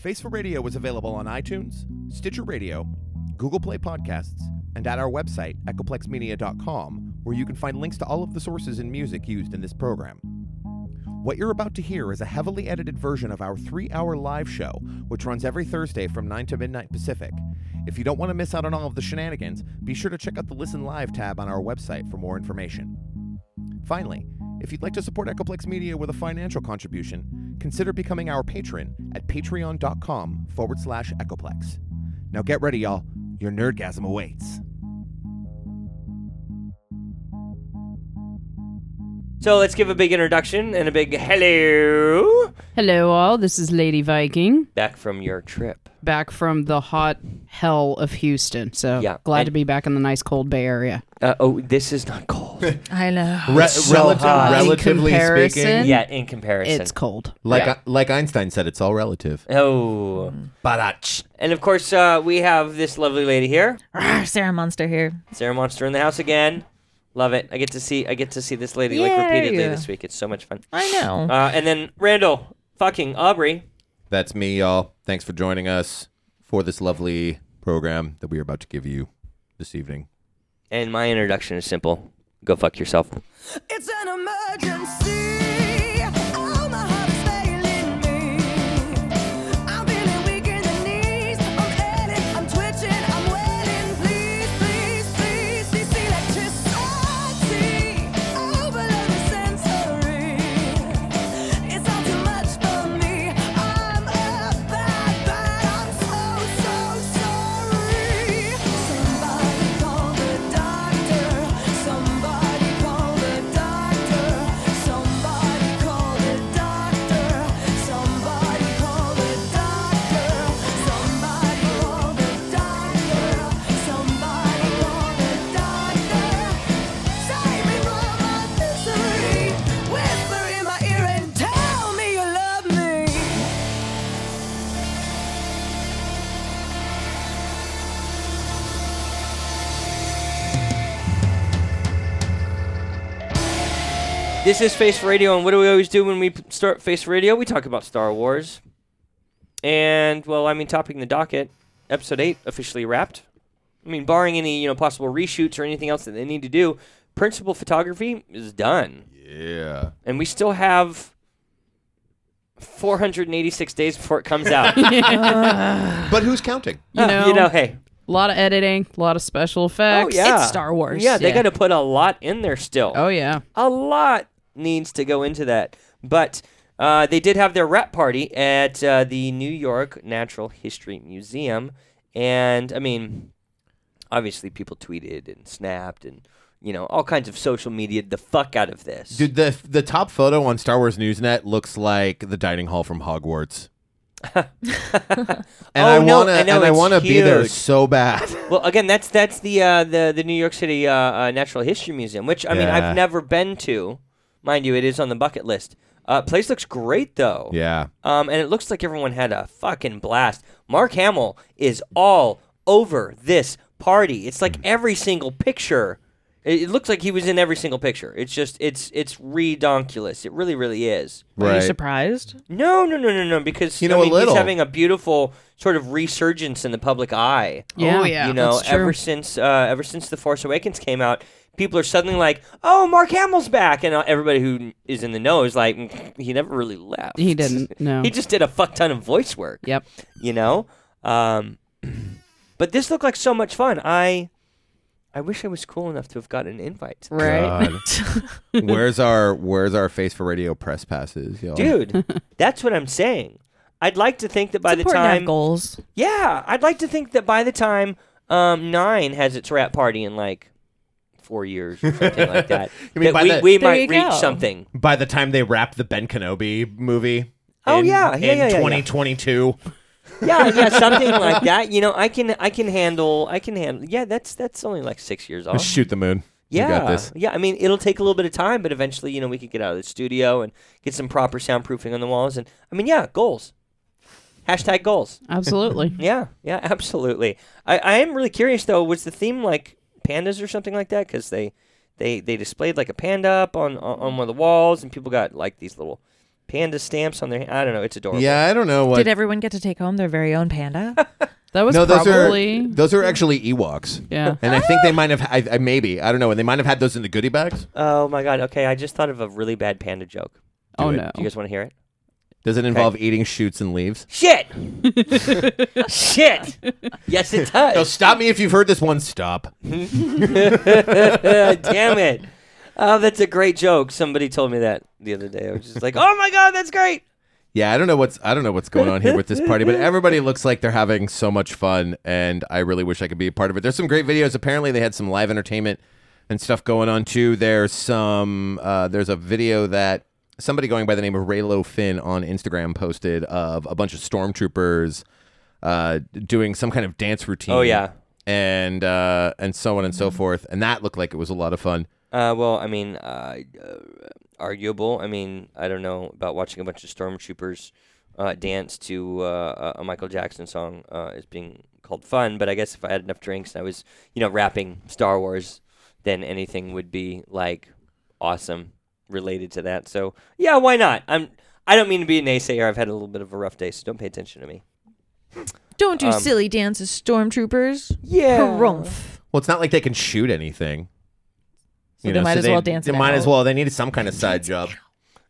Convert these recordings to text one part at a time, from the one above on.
Face for Radio is available on iTunes, Stitcher Radio, Google Play Podcasts, and at our website, echoplexmedia.com, where you can find links to all of the sources and music used in this program. What you're about to hear is a heavily edited version of our three hour live show, which runs every Thursday from 9 to midnight Pacific. If you don't want to miss out on all of the shenanigans, be sure to check out the Listen Live tab on our website for more information. Finally, if you'd like to support Echoplex Media with a financial contribution, consider becoming our patron at patreon.com forward slash Echoplex. Now get ready, y'all. Your nerdgasm awaits. So let's give a big introduction and a big hello Hello, all. This is Lady Viking back from your trip. back from the hot hell of Houston. So Yeah, glad and- to be back in the nice cold Bay Area. Uh, oh, this is not cold. I know. Re- so relative- hot. relatively In comparison, speaking, yeah, in comparison. It's cold. like Yeah. like Einstein said, it's all relative. Oh. Badach. And of course, uh, we have this lovely lady here, Sarah Monster here. Sarah Monster in the house again. Love it. I get to see I get to see this lady like repeatedly this week. It's so much fun. I know. Uh, and then Randall, fucking Aubrey. That's me, y'all. Thanks for joining us for this lovely program that we are about to give you this evening. And my introduction is simple. Go fuck yourself. It's an emergency. This is Face Radio, and what do we always do when we start Face Radio? We talk about Star Wars. And, well, I mean, topping the docket, Episode 8 officially wrapped. I mean, barring any, you know, possible reshoots or anything else that they need to do, principal photography is done. Yeah. And we still have 486 days before it comes out. But who's counting? You Uh, know, you know, hey. a lot of editing, a lot of special effects. yeah. It's Star Wars. Yeah, they Yeah. got to put a lot in there still. Oh, yeah. a lot needs to go into that. But uh, they did have their rep party at uh, the New York Natural History Museum, and I mean, obviously people tweeted and snapped and you know all kinds of social media the fuck out of this. Dude, the the top photo on Star Wars Newsnet looks like the dining hall from Hogwarts. and I Oh, no, wanna I know, and I wanna be there so bad. Well, again, that's that's the uh, the the New York City uh, uh, Natural History Museum, which I mean Yeah. I've never been to, mind you, it is on the bucket list. Uh, place looks great though. yeah. Um, and it looks like everyone had a fucking blast. Mark Hamill is all over this party. It's like every single picture. It, it looks like he was in every single picture. It's just it's it's redonkulous. It really really is. Are you Right. surprised? No no no no no because You know, I a mean, little. he's having a beautiful sort of resurgence in the public eye. Yeah, Oh, yeah. you know, that's true. ever since uh, ever since the Force Awakens came out, people are suddenly like, "Oh, Mark Hamill's back," and uh, everybody who is in the know is like, "Mm, "He never really left. He didn't, no. he just did a fuck ton of voice work." Yep. You know, um, but this looked like so much fun. I, I wish I was cool enough to have gotten an invite, Right. Where's our where's our face for radio press passes, y'all? dude. that's what I'm saying. I'd like to think that by it's the important to have time, goals. yeah, I'd like to think that by the time um, nine has its wrap party in like four years or something like that, You mean that by we, the- we There might you reach go. something. By the time they wrap the Ben Kenobi movie. Oh, in- yeah. Yeah, in yeah, yeah, yeah. 2022. Yeah, yeah, something like that. You know, I can, I can handle, I can handle. Yeah, that's that's only like six years off. Shoot the moon. Yeah, You got this. yeah. I mean, it'll take a little bit of time, but eventually, you know, we could get out of the studio and get some proper soundproofing on the walls. And I mean, yeah, goals. Hashtag goals. Absolutely. Yeah, yeah, absolutely. I, I am really curious though. Was the theme like pandas or something like that? Because they, they, they displayed like a panda up on, on on one of the walls, and people got like these little panda stamps on their. I don't know. It's adorable. Yeah, I don't know what. Did everyone get to take home their very own panda? That was no, those probably are those are actually Ewoks. yeah. And I think they might have, I, I, maybe, I don't know, and they might have had those in the goodie bags. Oh my god. Okay, I just thought of a really bad panda joke. Oh it. no. Do you guys want to hear it? Does it involve eating shoots and leaves? Shit. Shit. Yes, it does. No, stop me if you've heard this one. Stop. Damn it. Oh, that's a great joke. Somebody told me that the other day. I was just like, oh my god, that's great. Yeah, I don't know what's I don't know what's going on here with this party, but everybody looks like they're having so much fun, and I really wish I could be a part of it. There's some great videos. Apparently, they had some live entertainment and stuff going on too. There's some uh, there's a video that somebody going by the name of Raylo Finn on Instagram posted of a bunch of stormtroopers uh, doing some kind of dance routine. Oh, yeah. and uh, and so on and so forth, and that looked like it was a lot of fun. Uh, well, I mean, uh, uh, arguable. I mean, I don't know about watching a bunch of stormtroopers uh, dance to uh, a a Michael Jackson song uh, as being called fun. But I guess if I had enough drinks and I was, you know, wrapping Star Wars, then anything would be like awesome related to that. So yeah, why not? I'm. I don't mean to be a naysayer. I've had a little bit of a rough day, so don't pay attention to me. Don't do Um, silly dances, stormtroopers. Yeah. Harumph. Well, it's not like they can shoot anything. So they might as well dance They it might out. as well. They needed some kind of side job.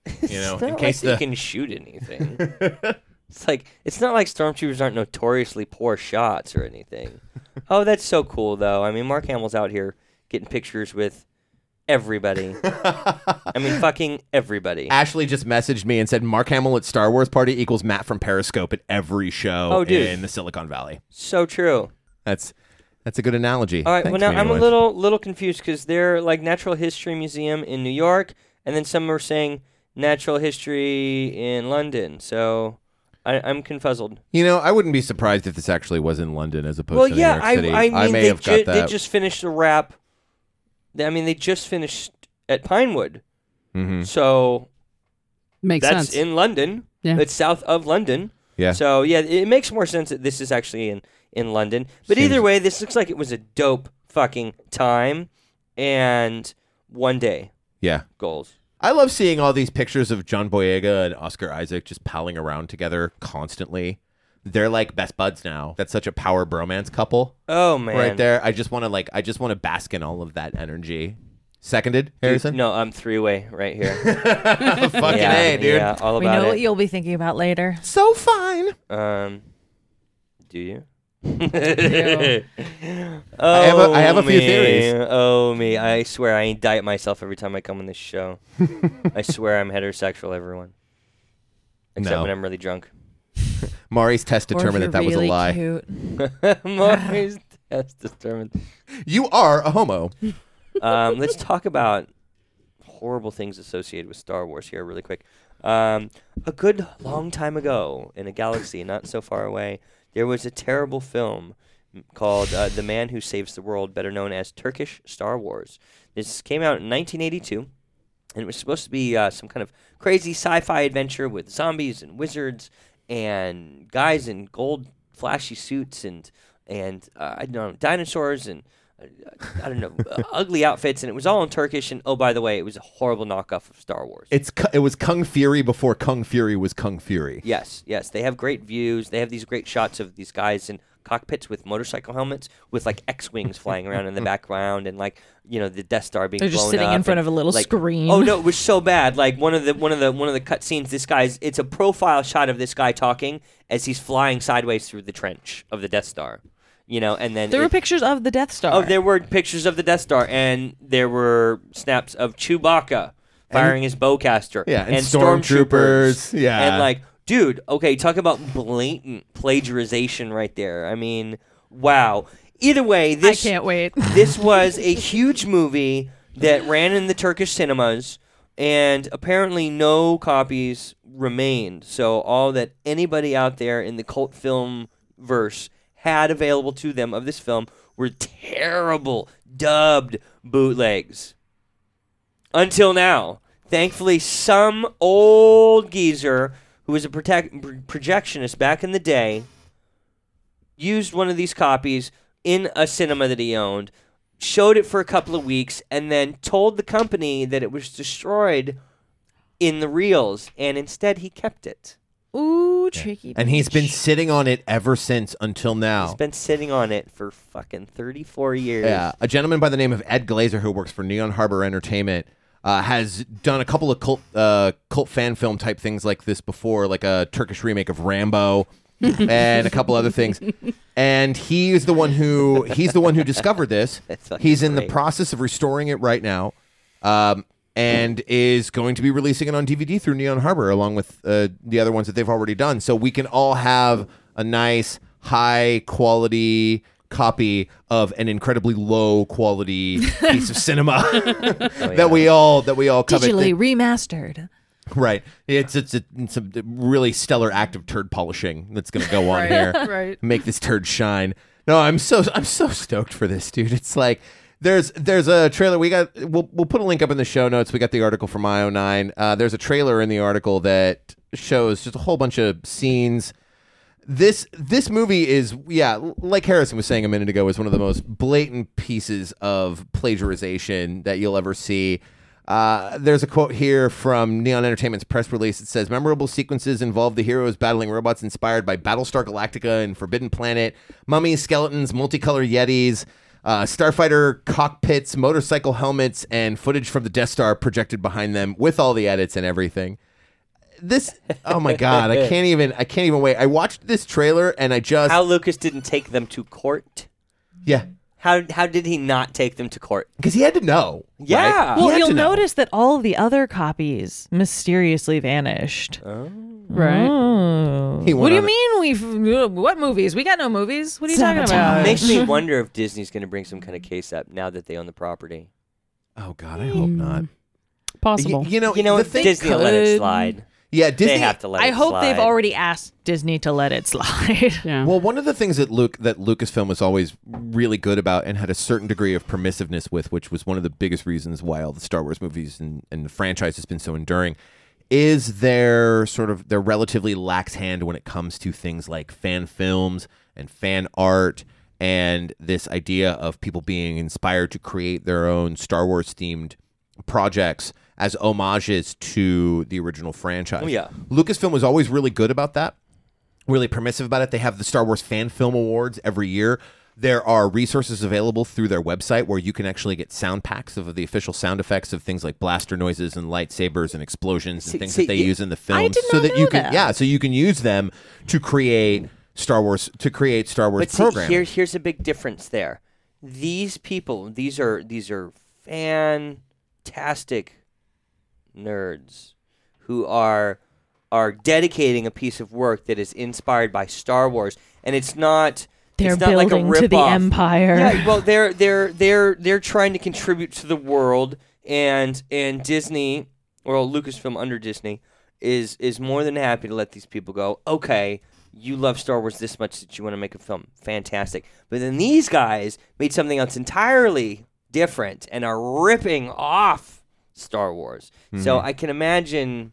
You know, It's in not case like the they can shoot anything. it's like it's not like stormtroopers aren't notoriously poor shots or anything. oh, that's so cool though. I mean, Mark Hamill's out here getting pictures with everybody. I mean, fucking everybody. Ashley just messaged me and said Mark Hamill at Star Wars party equals Matt from Periscope at every show Oh, dude. in the Silicon Valley. so true. That's that's a good analogy. All right. Thanks, well, now I'm a little little confused because they're like Natural History Museum in New York, and then some are saying Natural History in London. So I, I'm confuzzled. You know, I wouldn't be surprised if this actually was in London as opposed well, to yeah, New York I, City. I mean, may they, have ju- got they that. just finished the wrap. I mean, they just finished at Pinewood, Mhm. so Makes that's sense. in London. Yeah. It's south of London. Yeah. So yeah, it makes more sense that this is actually in in London. But either way, this looks like it was a dope fucking time, and one day yeah. goals. I love seeing all these pictures of John Boyega and Oscar Isaac just palling around together constantly. They're like best buds now. That's such a power bromance couple Oh man, right there. I just want to like I just want to bask in all of that energy. Seconded, Dude, Harrison? no, I'm three way right here. Fucking yeah, A, dude. Yeah, all We know it. what you'll be thinking about later. So fine. Um, do you? I oh, have a- I have a few me. theories. Oh me! I swear I indict myself every time I come on this show. I swear I'm heterosexual, everyone. Except No. when I'm really drunk. Maury's test determined that you're that was a lie. Cute. Maury's test determined. You are a homo. Um, let's talk about horrible things associated with Star Wars here, really quick. Um, a good long time ago, in a galaxy not so far away, there was a terrible film called uh, "The Man Who Saves the World," better known as Turkish Star Wars. This came out in 1982, and it was supposed to be uh, some kind of crazy sci-fi adventure with zombies and wizards and guys in gold flashy suits and and uh, I don't know dinosaurs and uh, I don't know uh, ugly outfits and it was all in Turkish and oh by the way it was a horrible knockoff of Star Wars. It's it was Kung Fury before Kung Fury was Kung Fury. Yes, yes, they have great views. They have these great shots of these guys in cockpits with motorcycle helmets with like X-wings flying around in the background and like you know the Death Star being They're just blown sitting in front and, of a little like, screen. Oh no, it was so bad. Like one of the one of the one of the cut scenes. This guy's it's a profile shot of this guy talking as he's flying sideways through the trench of the Death Star. You know, and then There were pictures of the Death Star. Oh, there were pictures of the Death Star, and there were snaps of Chewbacca firing his bowcaster. Yeah, and stormtroopers. stormtroopers, yeah. and like, dude, okay, talk about blatant plagiarization right there. I mean, wow. Either way, I can't wait. this was a huge movie that ran in the Turkish cinemas, and apparently no copies remained. So all that anybody out there in the cult film verse had available to them of this film were terrible dubbed bootlegs. Until now, thankfully, some old geezer who was a protect- projectionist back in the day used one of these copies in a cinema that he owned, showed it for a couple of weeks, and then told the company that it was destroyed in the reels, and instead he kept it. Ooh, tricky. And he's been sitting on it ever since until now. He's been sitting on it for fucking 34 years. Yeah, a gentleman by the name of Ed Glaser, who works for Neon Harbor Entertainment, uh, has done a couple of cult uh, cult fan film type things like this before, like a Turkish remake of Rambo. and a couple other things, and he is the one who he's the one who discovered this. He's in the process of restoring it right now, um, and is going to be releasing it on DVD through Neon Harbor along with uh, the other ones that they've already done. So we can all have a nice, high quality copy of an incredibly low quality piece of cinema that we all that we all covet. digitally remastered. Right. It's it's a, it's a really stellar act of turd polishing that's going to go on here. right. Make this turd shine. No, I'm so I'm so stoked for this, dude. It's like there's there's a trailer we got we'll we'll put a link up in the show notes. We got the article from IO9. Uh, there's a trailer in the article that shows just a whole bunch of scenes this this movie is yeah like harrison was saying a minute ago is one of the most blatant pieces of plagiarization that you'll ever see. Uh, there's a quote here from neon entertainment's press release it says memorable sequences involve the heroes battling robots inspired by battlestar galactica and forbidden planet mummies skeletons multicolor yetis uh, starfighter cockpits motorcycle helmets and footage from the death star projected behind them with all the edits and everything this oh my god i can't even i can't even wait i watched this trailer and i just How Lucas didn't take them to court? yeah How how did he not take them to court? because he had to know right? Yeah. He Well, you'll notice that all the other copies mysteriously vanished. Oh. Right. Oh. What do you on- mean we've what movies? We got no movies. What are you talking It about? makes me wonder if Disney's going to bring some kind of case up now that they own the property. oh god i hope not hmm. Possible. Y- you know You know, the thing Disney will let it slide. Yeah disney they have to let I it hope slide. they've already asked Disney to let it slide. yeah. Well, one of the things that Luke that Lucasfilm was always really good about and had a certain degree of permissiveness with, which was one of the biggest reasons why all the Star Wars movies and, and the franchise has been so enduring, is their sort of their relatively lax hand when it comes to things like fan films and fan art and this idea of people being inspired to create their own Star Wars themed projects as homages to the original franchise. Oh, yeah. Lucasfilm was always really good about that really permissive about it. They have the Star Wars Fan Film Awards every year. There are resources available through their website where you can actually get sound packs of the official sound effects of things like blaster noises and lightsabers and explosions and See- things see, that they y- use in the did so that you can that. yeah, so you can use them to create Star Wars to create Star Wars But see, programming. here, here's a big difference there. These people, these are these are fantastic nerds who are are dedicating a piece of work that is inspired by Star Wars, and it's not. They're it's not like a building to the rip-off. empire. Yeah, well, they're they're they're they're trying to contribute to the world, and and Disney, or Lucasfilm under Disney, is is more than happy to let these people go. Okay, you love Star Wars this much that you want to make a film, fantastic. But then these guys made something else entirely different and are ripping off Star Wars. So Mm-hmm. I can imagine.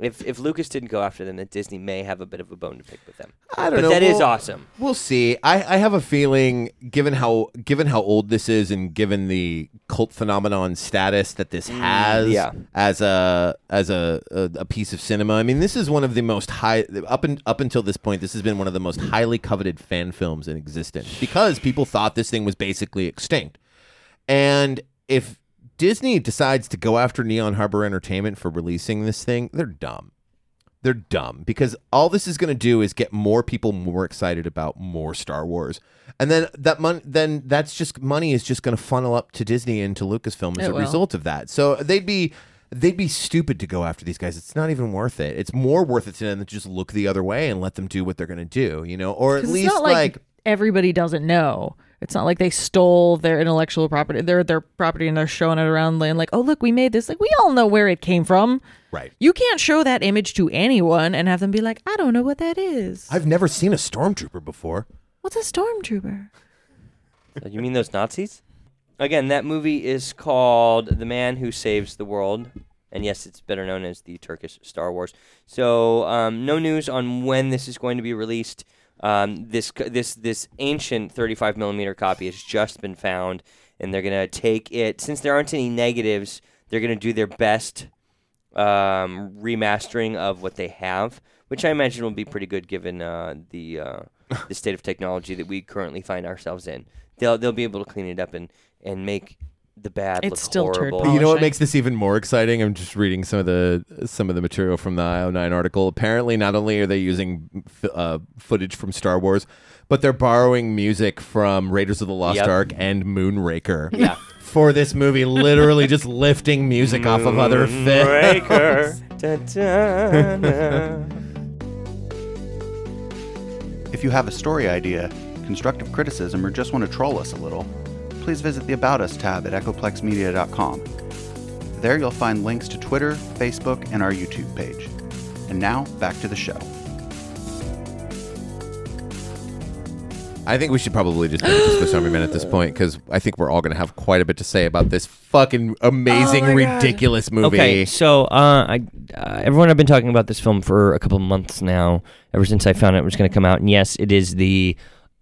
If, if Lucas didn't go after them, that Disney may have a bit of a bone to pick with them. I don't but know. that is We'll- awesome. We'll see. I, I have a feeling, given how given how old this is, and given the cult phenomenon status that this has, yeah. as a as a, a a piece of cinema. I mean, this is one of the most high up and up until this point. This has been one of the most highly coveted fan films in existence because people thought this thing was basically extinct. And if Disney decides to go after Neon Harbor Entertainment for releasing this thing, they're dumb they're dumb because all this is going to do is get more people more excited about more Star Wars, and then that mon- then that's just money is just going to funnel up to Disney and to Lucasfilm as It a will. result of that. So they'd be they'd be stupid to go after these guys. It's not even worth it. It's more worth it to them to just look the other way and let them do what they're going to do, you know, or at least like, like, everybody doesn't know. It's not like they stole their intellectual property, their their property, and they're showing it around and like, oh look, we made this. Like we all know where it came from. right. You can't show that image to anyone and have them be like, I don't know what that is. I've never seen a stormtrooper before. What's a stormtrooper? Uh, You mean those Nazis? Again, that movie is called The Man Who Saves the World. And yes, it's better known as the Turkish Star Wars. So, um, no news on when this is going to be released. Um, this this this ancient 35 millimeter copy has just been found, and they're gonna take it. Since there aren't any negatives, they're gonna do their best um, remastering of what they have, which I imagine will be pretty good given uh, the uh, the state of technology that we currently find ourselves in. They'll they'll be able to clean it up and and make the bad It's look still turd horrible. But you know what makes this even more exciting? I'm just reading some of the some of the material from the IO9 article. Apparently, not only are they using f- uh, footage from Star Wars, but they're borrowing music from Raiders of the Lost Yep. Ark and Moonraker. Yeah. For this movie, literally just lifting music off of other films. If you have a story idea, constructive criticism, or just want to troll us a little, please visit the About Us tab at echoplexmedia.com. There you'll find links to Twitter, Facebook, and our YouTube page. And now, back to the show. I think we should probably just make the Swiss Army Man at this point because I think we're all going to have quite a bit to say about this fucking amazing, Oh my God. ridiculous movie. Okay, so uh, I, uh, everyone, I've been talking about this film for a couple months now. Ever since I found out it was going to come out, and yes, it is the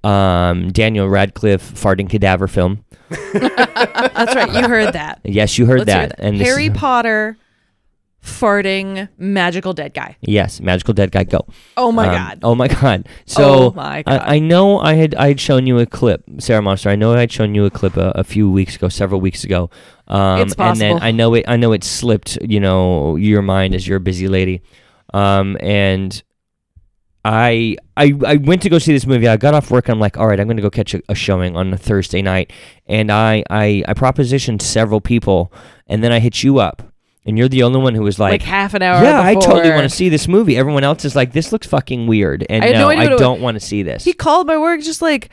um, Daniel Radcliffe farting cadaver film. That's right. You heard that. Yes, you heard Let's hear that. And this Harry is- Potter farting magical dead guy. Yes, magical dead guy. Go. Oh my Um, god. Oh my god. So Oh my God. I, I know I had I had shown you a clip, Sarah Monster. I know I had shown you a clip a, a few weeks ago, several weeks ago. Um, It's And then. I know it. I know it slipped. You know your mind as you're a busy lady. Um, and I I I went to go see this movie. I got off work. and I'm like, all right, I'm going to go catch a, a showing on a Thursday night. And I I I propositioned several people, and then I hit you up, and you're the only one who was like, like. half an hour. yeah, I totally want to see this movie. Everyone else is like, this looks fucking weird, and I no, no I don't want to see this. He called my work just like,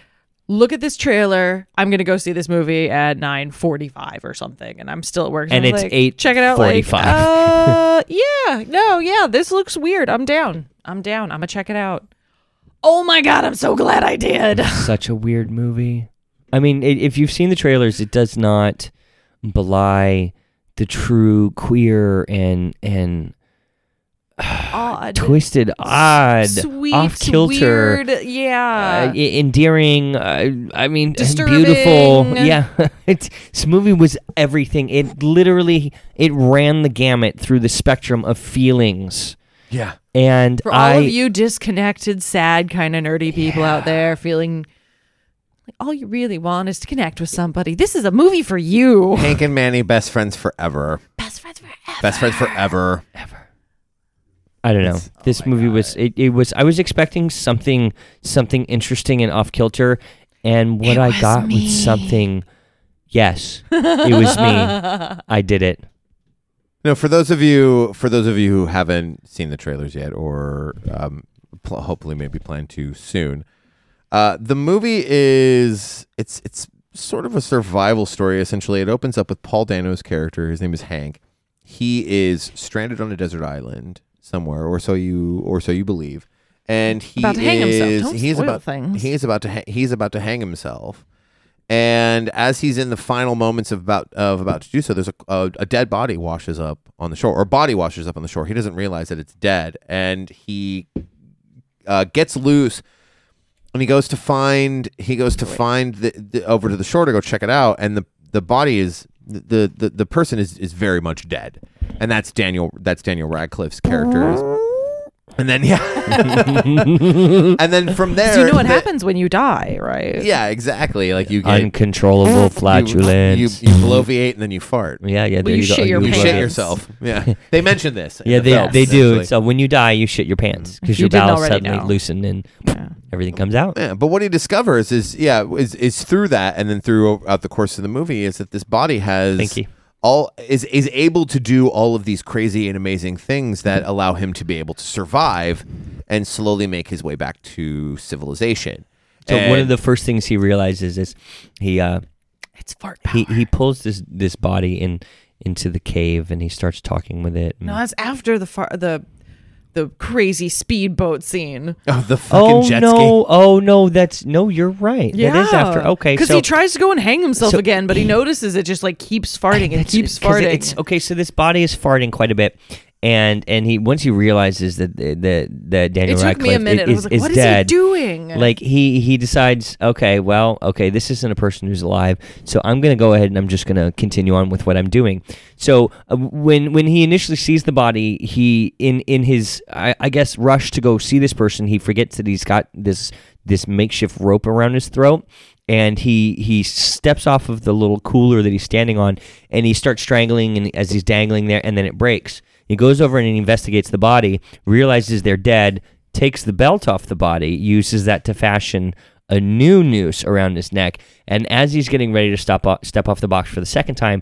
look at this trailer. I'm gonna go see this movie at 9:45 or something, and I'm still at work. And I'm it's like, Check it out. Like, 8:45. uh, yeah, no, yeah, this looks weird. I'm down. I'm down. I'm gonna check it out. Oh my god, I'm so glad I did. Such a weird movie. I mean, i if you've seen the trailers, it does not belie the true queer and and Odd. twisted, odd, Sweet, off kilter. weird, yeah. uh, endearing. Uh, I mean, Disturbing. beautiful. Yeah, it's, this movie was everything. It literally it ran the gamut through the spectrum of feelings. Yeah. And For I, all of you disconnected, sad, kind of nerdy people out there feeling like all you really want is to connect with somebody, this is a movie for you. Hank and Manny, best friends forever. Best friends forever. Best friends forever. Ever. I don't know. It's- oh This movie was it, it was I was expecting something something interesting and off kilter, and what It I was got me. was something. Yes, it was me. I did it. No, for those of you for those of you who haven't seen the trailers yet, or um, pl- hopefully maybe plan to soon, uh, the movie is it's it's sort of a survival story. Essentially, it opens up with Paul Dano's character. His name is Hank. He is stranded on a desert island somewhere, or so you or so you believe, and he About to hang himself. is Don't he's about things. he is about to ha- he's about to hang himself. And as he's in the final moments of about of about to do so, there's a, a a dead body washes up on the shore, or body washes up on the shore. He doesn't realize that it's dead, and he uh, gets loose. And he goes to find he goes to find the, the over to the shore to go check it out, and the the body is the the the person is is very much dead, and that's Daniel that's Daniel Radcliffe's character. And then yeah, and then from there, you know what the- happens when you die, right? Yeah, exactly. Like you get Uncontrollable flatulence. You, you, you bloviate and then you fart. yeah, yeah. Well, there you you, go. shit your You pants. shit yourself. Yeah, they mentioned this. in Yeah, the they film, they do. essentially. So when you die, you shit your pants mm-hmm. because you your didn't bowels already suddenly know. loosen and Yeah. everything comes out. Yeah, but what he discovers is yeah is is through that and then throughout the course of the movie is that this body has Thank you. All is is able to do all of these crazy and amazing things that allow him to be able to survive and slowly make his way back to civilization. So one of the first things he realizes is he uh It's fart he he pulls this this body in into the cave and he starts talking with it. No, that's after the far the the crazy speedboat scene. oh the fucking oh jet no! ski. Oh no! That's no. You're right. Yeah. That is after. Okay, because so he tries to go and hang himself so- again, but he notices it just like keeps farting and keeps keeps 'cause farting. It's okay. So this body is farting quite a bit, and and he once he realizes that that that Daniel It took Radcliffe me a minute. is, I was like, is what is dead. he doing? Like he he decides, okay, well, okay, this isn't a person who's alive, so I'm gonna go ahead and I'm just gonna continue on with what I'm doing. So uh, when when he initially sees the body, he in in his I, I guess rush to go see this person, he forgets that he's got this this makeshift rope around his throat. And he he steps off of the little cooler that he's standing on, and he starts strangling, and as he's dangling there, and then it breaks. He goes over and investigates the body, realizes they're dead, takes the belt off the body, uses that to fashion a new noose around his neck, and as he's getting ready to stop off, step off the box for the second time,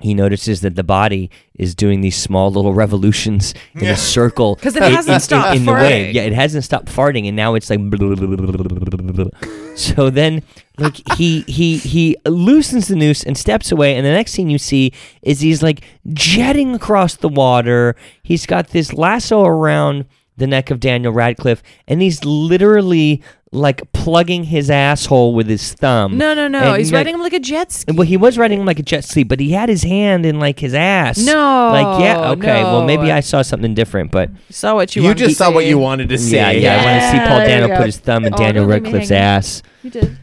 he notices that the body is doing these small little revolutions in a circle 'Cause it in- hasn't in- in- stopped in the wave. farting. Yeah, it hasn't stopped farting, and now it's like. So then, like he he he loosens the noose and steps away, and the next thing you see is he's like jetting across the water. He's got this lasso around the neck of Daniel Radcliffe, and he's literally like plugging his asshole with his thumb. no, no, no. And, He's like, riding him like a jet ski. well, he was riding him like a jet ski, but he had his hand in like his ass. No, like yeah, okay. Well, maybe. I saw something different, but saw what you. You wanted to just saw what see. you wanted to see. yeah, yeah. I want to see Yeah, Paul there you Dano go. put his thumb in Oh, Daniel don't leave me Radcliffe's hanging. ass. You did.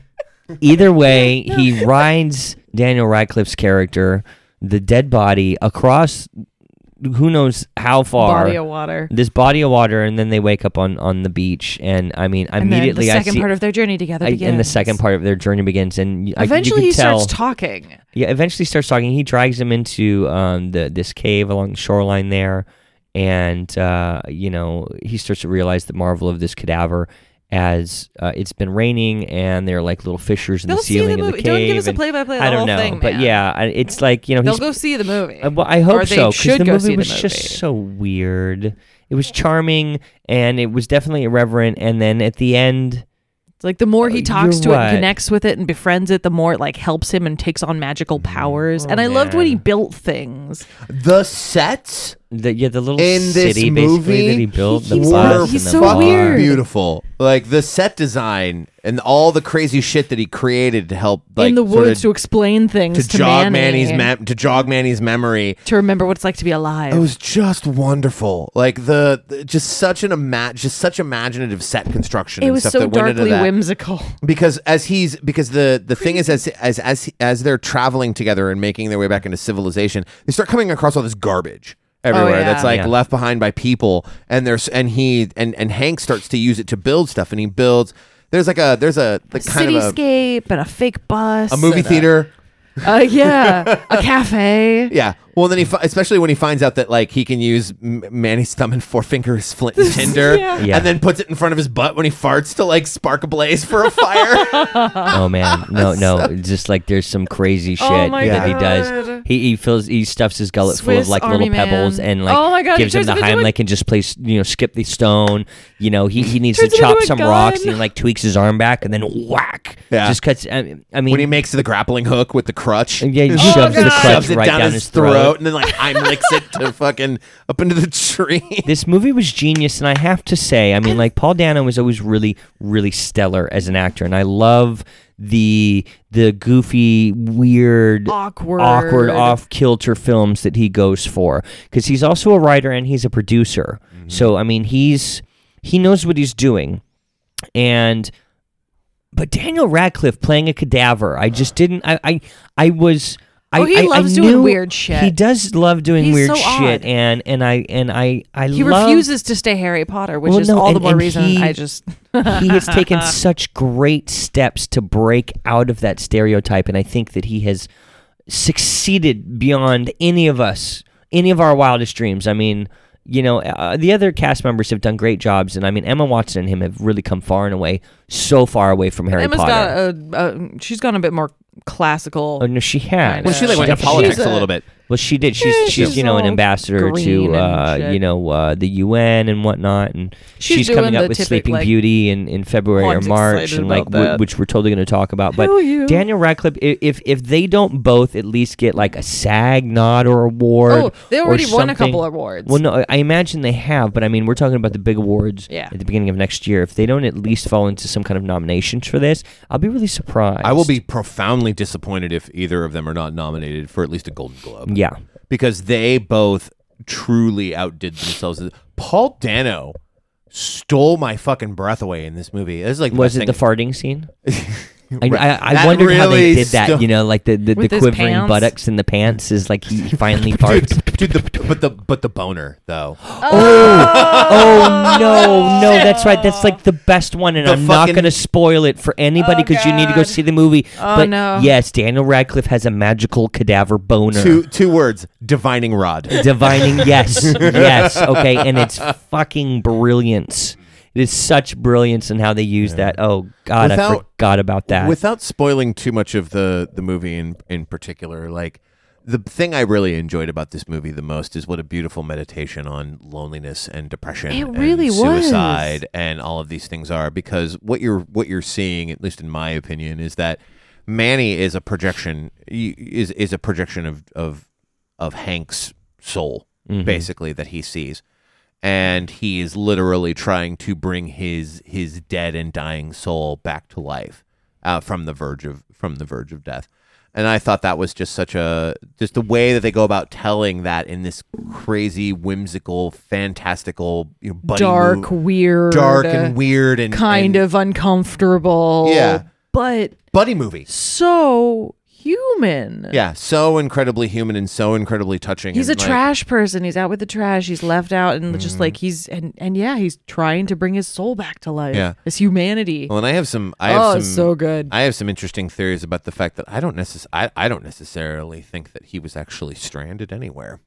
Either way, he rides Daniel Radcliffe's character, the dead body, across who knows how far Body of water. this body of water, and then they wake up on on the beach. And I mean, And immediately the I second see. part of their journey together I- begins. and the second part of their journey begins, and I- Eventually, you he tell, starts talking. Yeah, eventually starts talking. He drags him into um, the this cave along the shoreline there, and uh, you know he starts to realize the marvel of this cadaver as uh, it's been raining and there are like little fissures in They'll the see ceiling the of the movie. cave. Don't give us a play-by-play I don't whole know, thing, but man. yeah, it's like you know They'll go see the movie. uh, well, I hope Or so because the movie see the was just so weird. It was charming and it was definitely irreverent. And then at the end, It's like the more Uh, he talks you're to it and connects with it and befriends it, the more it like helps him and takes on magical powers. and I loved when he Oh, built things. The sets the yeah, the little in this city basically movie that he built, the keeps bus on- were and he's the so bar. weird. beautiful. Like the set design and all the crazy shit that he created to help like in the sort woods of- to explain things to to, jog Manny, Manny's mem- to jog Manny's memory. to remember what it's like to be alive. It was just wonderful. Like the, the- just such an ima- just such imaginative set construction. It and was stuff so that went into darkly that. whimsical. because as he's because the the thing is as as as as they're traveling together and making their way back into civilization, they start coming across all this garbage everywhere yeah. that's like Yeah. left behind by people, and there's and he and and Hank starts to use it to build stuff, and he builds. There's like a there's a like kind of a, Cityscape and a fake bus. a movie and theater. Uh, yeah, a cafe. Yeah. Well, then he, fi- especially when he finds out that like he can use M- Manny's thumb and forefinger as flint and tinder, Yeah. Yeah. and then puts it in front of his butt when he farts to like spark a blaze for a fire. Oh man, no, no, just like there's some crazy oh shit Oh my that he does. God. He he fills he stuffs his gullet full of Swiss like Army little pebbles Man. and like Oh my God, he gives him turns the him into a- Heimlich and just plays you know skip the stone. You know he he needs to Turns him chop into a some rocks gun. and he like tweaks his arm back and then whack. Yeah. just cuts. I, I mean, when he makes the grappling hook with the crutch. Yeah, he oh and shoves the just crutch shoves it right down, down his his throat. Throat, and then like Heimlichs it to fucking up into the tree. this movie was genius and i have to say i mean like paul dano was always really really stellar as an actor and i love the the goofy weird Awkward. awkward off kilter films that he goes for because he's also a writer and he's a producer mm-hmm. so i mean he's he knows what he's doing and but daniel radcliffe playing a cadaver i just didn't i i, I was I, Oh, he I- I loves doing weird shit. He does love doing He's weird so shit, odd. and and I and I I He love, refuses to stay Harry Potter, which Well, is no, all the more reason he- I just. he has taken such great steps to break out of that stereotype, and I think that he has succeeded beyond any of us, any of our wildest dreams. I mean, you know, uh, the other cast members have done great jobs, and I mean, Emma Watson and him have really come far and away, so far away from Harry Emma's Potter. got a, a. She's gone a bit more classical. Oh no, she has. Kinda. Well, she like went to politics a- a little bit. Well, she did. She's Yeah, she's she's you know an ambassador to uh, you know uh, the UN and whatnot, and She's coming up with typic, Sleeping like- Beauty in, in February or March, and like w- which we're totally going to talk about. But Daniel Radcliffe, i- if if they don't both at least get like a SAG nod or award, Oh, they already won a couple awards. Well, no, I imagine they have, but I mean, we're talking about the big awards Yeah. at the beginning of next year. If they don't at least fall into some kind of nominations for this, I'll be really surprised. I will be profoundly disappointed if either of them are not nominated for at least a Golden Globe. Yeah. Because they both truly outdid themselves. Paul Dano stole my fucking breath away in this movie. It's like Was best it the farting scene? I, Right. I, I That wondered how they did that. sto- You know, like the the, the quivering pants? buttocks in the pants is like he finally farts. dude, dude, the, but the but the boner though. oh oh no, no, that's right. That's like the best one, and The I'm not going to spoil it for anybody Oh, because you need to go see the movie. Oh, but no. yes, Daniel Radcliffe has a magical cadaver boner. Two two words: divining rod. Divining, yes, yes, okay, and it's fucking brilliance. It is such brilliance in how they use that. Oh God, I forgot about that. Without spoiling too much of the the movie in in particular, like the thing I really enjoyed about this movie the most is what a beautiful meditation on loneliness and depression It and really was. suicide and all of these things are because what you're what you're seeing at least in my opinion is that Manny is a projection is is a projection of of of Hank's soul Mhm. basically that he sees and he is literally trying to bring his his dead and dying soul back to life uh, from the verge of from the verge of death and i thought that was just such a just the way that they go about telling that in this crazy whimsical fantastical you know, buddy dark, weird, dark and weird and kind and of uncomfortable. Yeah. but buddy movie so human. yeah so incredibly human and so incredibly touching He's a and, like, trash person. He's out with the trash. He's left out and just Mm-hmm. like he's and and yeah, he's trying to bring his soul back to life. Yeah. His humanity. well and i have some i have oh, some it's so good. I have some interesting theories about the fact that I don't necess- I, I don't necessarily think that he was actually stranded anywhere.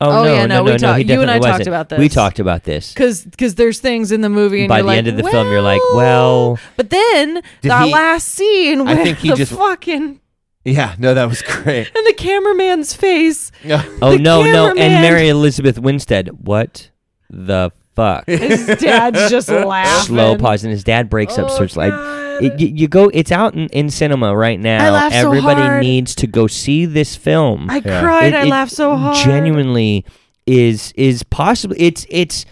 oh, Oh, no, yeah, no, no, we no, talked- he you and I definitely talked wasn't. about this. We talked about this. Cause, cause there's things in the movie, and By you're the like, end of the film, you're like, well- But then Did that he- last scene I think he the just- fucking Yeah, no, that was great. and the cameraman's face. Oh The no, no, and cameraman- Mary Elizabeth Winstead. What the fuck? His dad's just laughing. Slow pause, and his dad breaks up. Oh, Starts like, it, you, you go. It's out in, in cinema right now. laughed so Everybody hard. needs to go see this film. I cried. It- I it laughed so hard. Genuinely, is is possibly it's it's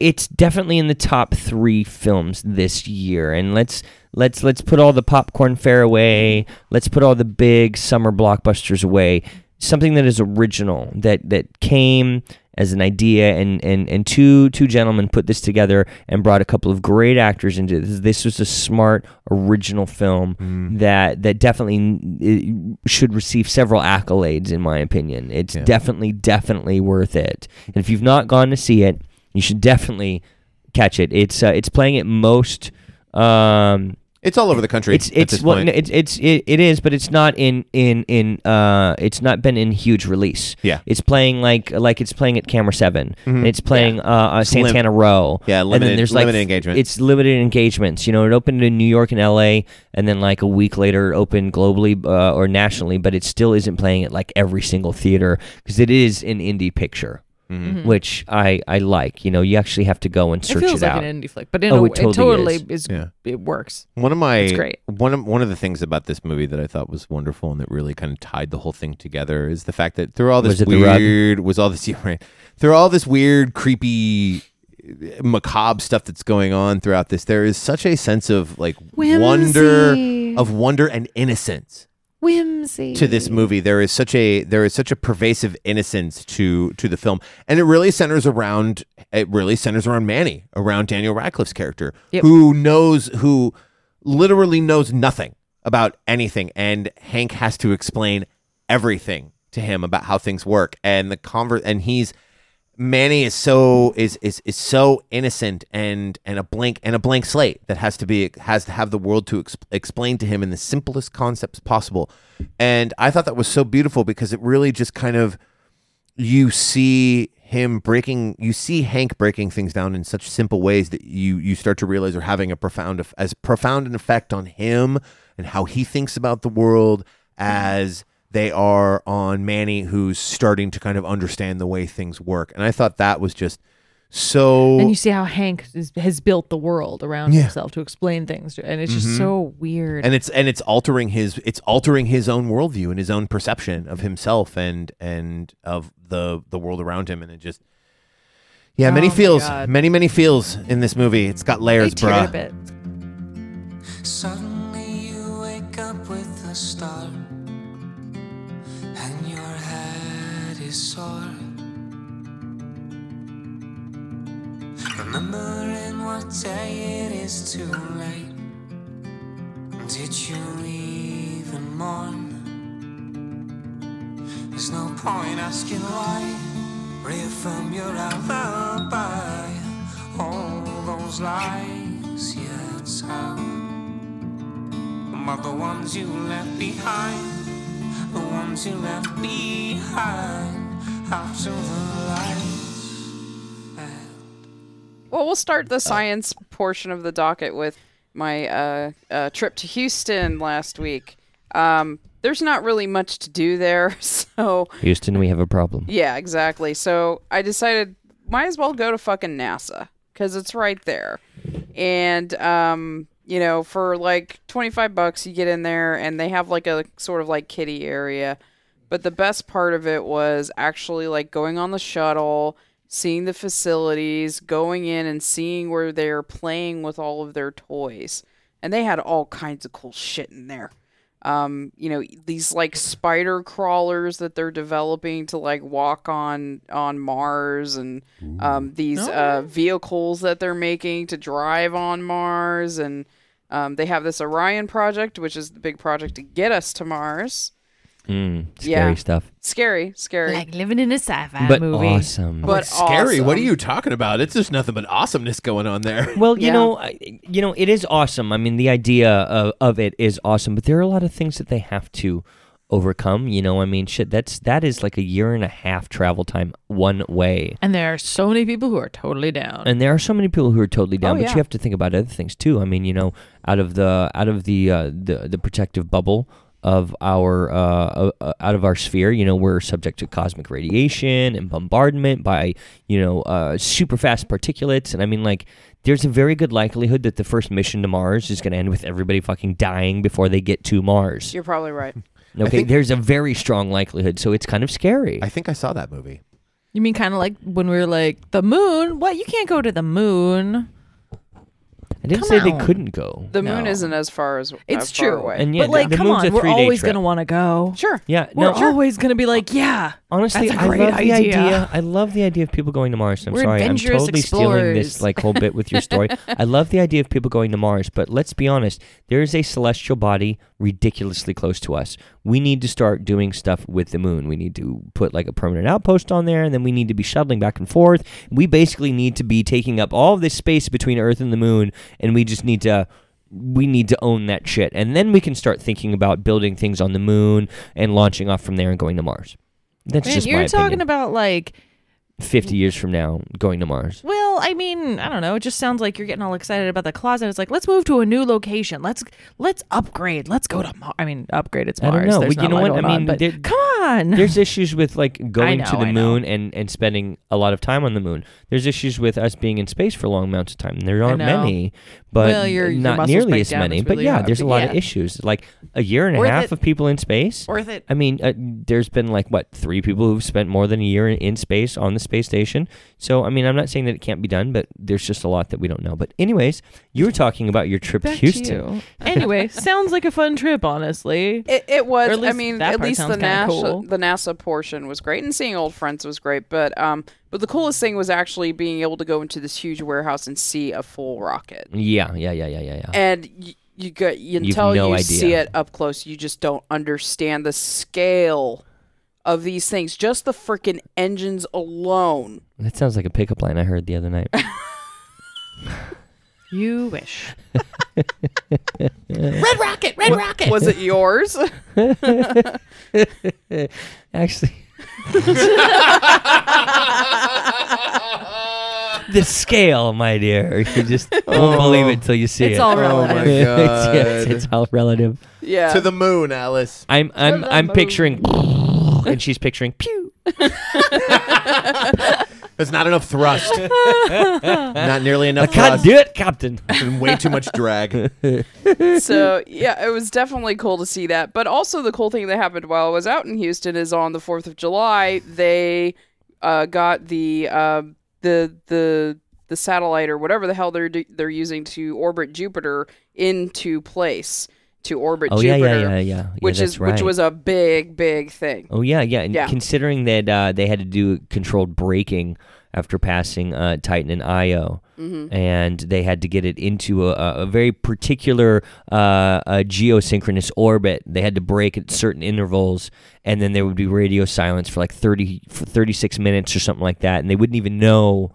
it's definitely in the top three films this year. And let's let's let's put all the popcorn fare away. Let's put all the big summer blockbusters away. Something that is original that that came as an idea and, and, and two two gentlemen put this together and brought a couple of great actors into this. This was a smart original film Mm. that that definitely should receive several accolades in my opinion. It's Yeah. definitely definitely worth it. And if you've not gone to see it, you should definitely catch it. It's uh, it's playing at most um It's all over the country. it's at it's this well, no, it's it's it, it is, but it's not in in in uh it's not been in huge release. Yeah. it's playing like like it's playing at Camera 7 Mhm. It's playing uh, uh It's lim- Santana Row. yeah, and limited, then there's limited like engagement. It's limited engagements. You know, it opened in New York and L.A. and then like a week later it opened globally uh, or nationally, but it still isn't playing at like every single theater because it is an indie picture, Mhm. which I I like. You know, you actually have to go and search It search feels it like out. an indie flick, but in Oh, a, it it totally totally, is. is. Yeah. It works. One of my It's great. one of one of the things about this movie that I thought was wonderful and that really kind of tied the whole thing together is the fact that through all this Was it the rug? weird was all this yeah, right, through all this weird creepy macabre stuff that's going on throughout this there is such a sense of like wonder of wonder and innocence Whimsy to this movie. There is such a there is such a pervasive innocence to to the film, and it really centers around it really centers around Manny, around Daniel Radcliffe's character, Yep. who knows who literally knows nothing about anything, and Hank has to explain everything to him about how things work, and the convert, and he's Manny is so is is is so innocent and and a blank and a blank slate that has to be has to have the world to ex- explain to him in the simplest concepts possible. And I thought that was so beautiful because it really just kind of you see him breaking you see Hank breaking things down in such simple ways that you you start to realize are having a profound as profound an effect on him and how he thinks about the world as they are on Manny who's starting to kind of understand the way things work. And I thought that was just so and you see how Hank is, has built the world around Yeah. himself to explain things, to, and it's just Mhm. so weird. and it's and it's altering his it's altering his own worldview and his own perception of himself and and of the the world around him and it just yeah many Oh feels God. many many feels in this movie it's got I layers teared Day it is too late. Did you even mourn? There's no point asking why. Reaffirm your alibi. All those lies you tell about the ones you left behind. The ones you left behind after the lights fell. Well, we'll start the science portion of the docket with my uh, uh, trip to Houston last week. Um, there's not really much to do there, so Houston, we have a problem. yeah, exactly. So I decided might as well go to fucking NASA because it's right there, and um, you know, for like twenty five bucks, you get in there, and they have like a sort of like kiddie area. But the best part of it was actually like going on the shuttle, seeing the facilities, going in and seeing where they're playing with all of their toys. And they had all kinds of cool shit in there. Um, you know, these like spider crawlers that they're developing to like walk on on Mars and um, these uh, vehicles that they're making to drive on Mars and um, they have this Orion project, which is the big project to get us to Mars. Mm, scary Yeah. stuff. Scary, scary. Like living in a sci-fi But movie. awesome. But Scary. What are you talking about? It's just nothing but awesomeness going on there. Well, you Yeah. know, you know, it is awesome. I mean, the idea of, of it is awesome, but there are a lot of things that they have to overcome. You know, I mean, shit, that's that is like a year and a half travel time one way. And there are so many people who are totally down. And there are so many people who are totally down, Oh, but yeah. you have to think about other things too. I mean, you know, out of the out of the uh, the the protective bubble of our uh, uh, uh, out of our sphere, you know, we're subject to cosmic radiation and bombardment by you know uh, super fast particulates, and I mean, like, there's a very good likelihood that the first mission to Mars is going to end with everybody fucking dying before they get to Mars. You're probably right. Okay, think- there's a very strong likelihood, so it's kind of scary. I think I saw that movie. you mean kind of like when we were like, the moon? What? You can't go to the moon. I didn't Come say they couldn't go. The moon No. isn't as far as It's as far true. away. And yeah, but like, the come moon's on, a we're three-day always trip. gonna want to go. sure. Yeah, We're no, always gonna be like, yeah. Honestly, I love the idea. idea. I love the idea of people going to Mars. I'm We're sorry, I'm totally stealing this like whole bit with your story. I love the idea of people going to Mars, but let's be honest. There is a celestial body ridiculously close to us. We need to start doing stuff with the moon. We need to put like a permanent outpost on there, and then we need to be shuttling back and forth. We basically need to be taking up all of this space between Earth and the moon, and we just need to we need to own that shit. And then we can start thinking about building things on the moon and launching off from there and going to Mars. That's Man, just you're talking opinion. about like, 50 years from now going to Mars. well, I mean, I don't know. It just sounds like you're getting all excited about the closet. It's like, let's move to a new location. Let's let's upgrade. Let's go to Mars. I mean, upgrade. It's I Mars. don't know. Well, you know what? I on, mean, but there- come on. There's issues with like going know, to the I know. moon and, and spending a lot of time on the moon. There's issues with us being in space for long amounts of time. There aren't know. many, but Well, your- your not muscles nearly break as down. many. It's But really yeah, hard. there's a lot of Yeah. issues. Like a year and a Worth half it. of people in space. Worth it. I mean, uh, there's been like what three people who've spent more than a year in, in space on the space station. So I mean, I'm not saying that it can't be done, but there's just a lot that we don't know. But anyways, you were talking about your trip Back to Houston. you. Anyway, sounds like a fun trip, honestly. It, it was. Or at I least mean, that at part least the sounds kinda NASA cool. the NASA portion was great, and seeing old friends was great. But um, but the coolest thing was actually being able to go into this huge warehouse and see a full rocket. Yeah, yeah, yeah, yeah, yeah, yeah. And y- you get you, until no you idea. see it up close, you just don't understand the scale of these things. Just the freaking engines alone. That sounds like a pickup line I heard the other night. You wish. Red Rocket, Red Rocket. Was it yours? Actually, the scale, my dear, you just won't oh. believe it till you see It's it. all Oh relative. my god. it's all relative. yeah. to the moon, Alice. I'm I'm I'm moon. picturing, and she's picturing pew. There's not enough thrust. not nearly enough I enough can't thrust. do it, Captain. and way too much drag. so yeah, it was definitely cool to see that. But also the cool thing that happened while I was out in Houston is on the Fourth of July they uh, got the uh, the the the satellite or whatever the hell they're do- they're using to orbit Jupiter into place to orbit Oh Jupiter, yeah, yeah, yeah. yeah which is right. which was a big big thing. Oh yeah, yeah. And Yeah. considering that uh, they had to do controlled braking after passing uh, Titan and Io, and they had to get it into a, a a very particular uh, a geosynchronous orbit. They had to brake at certain intervals, and then there would be radio silence for like 30, for 36 minutes or something like that, and they wouldn't even know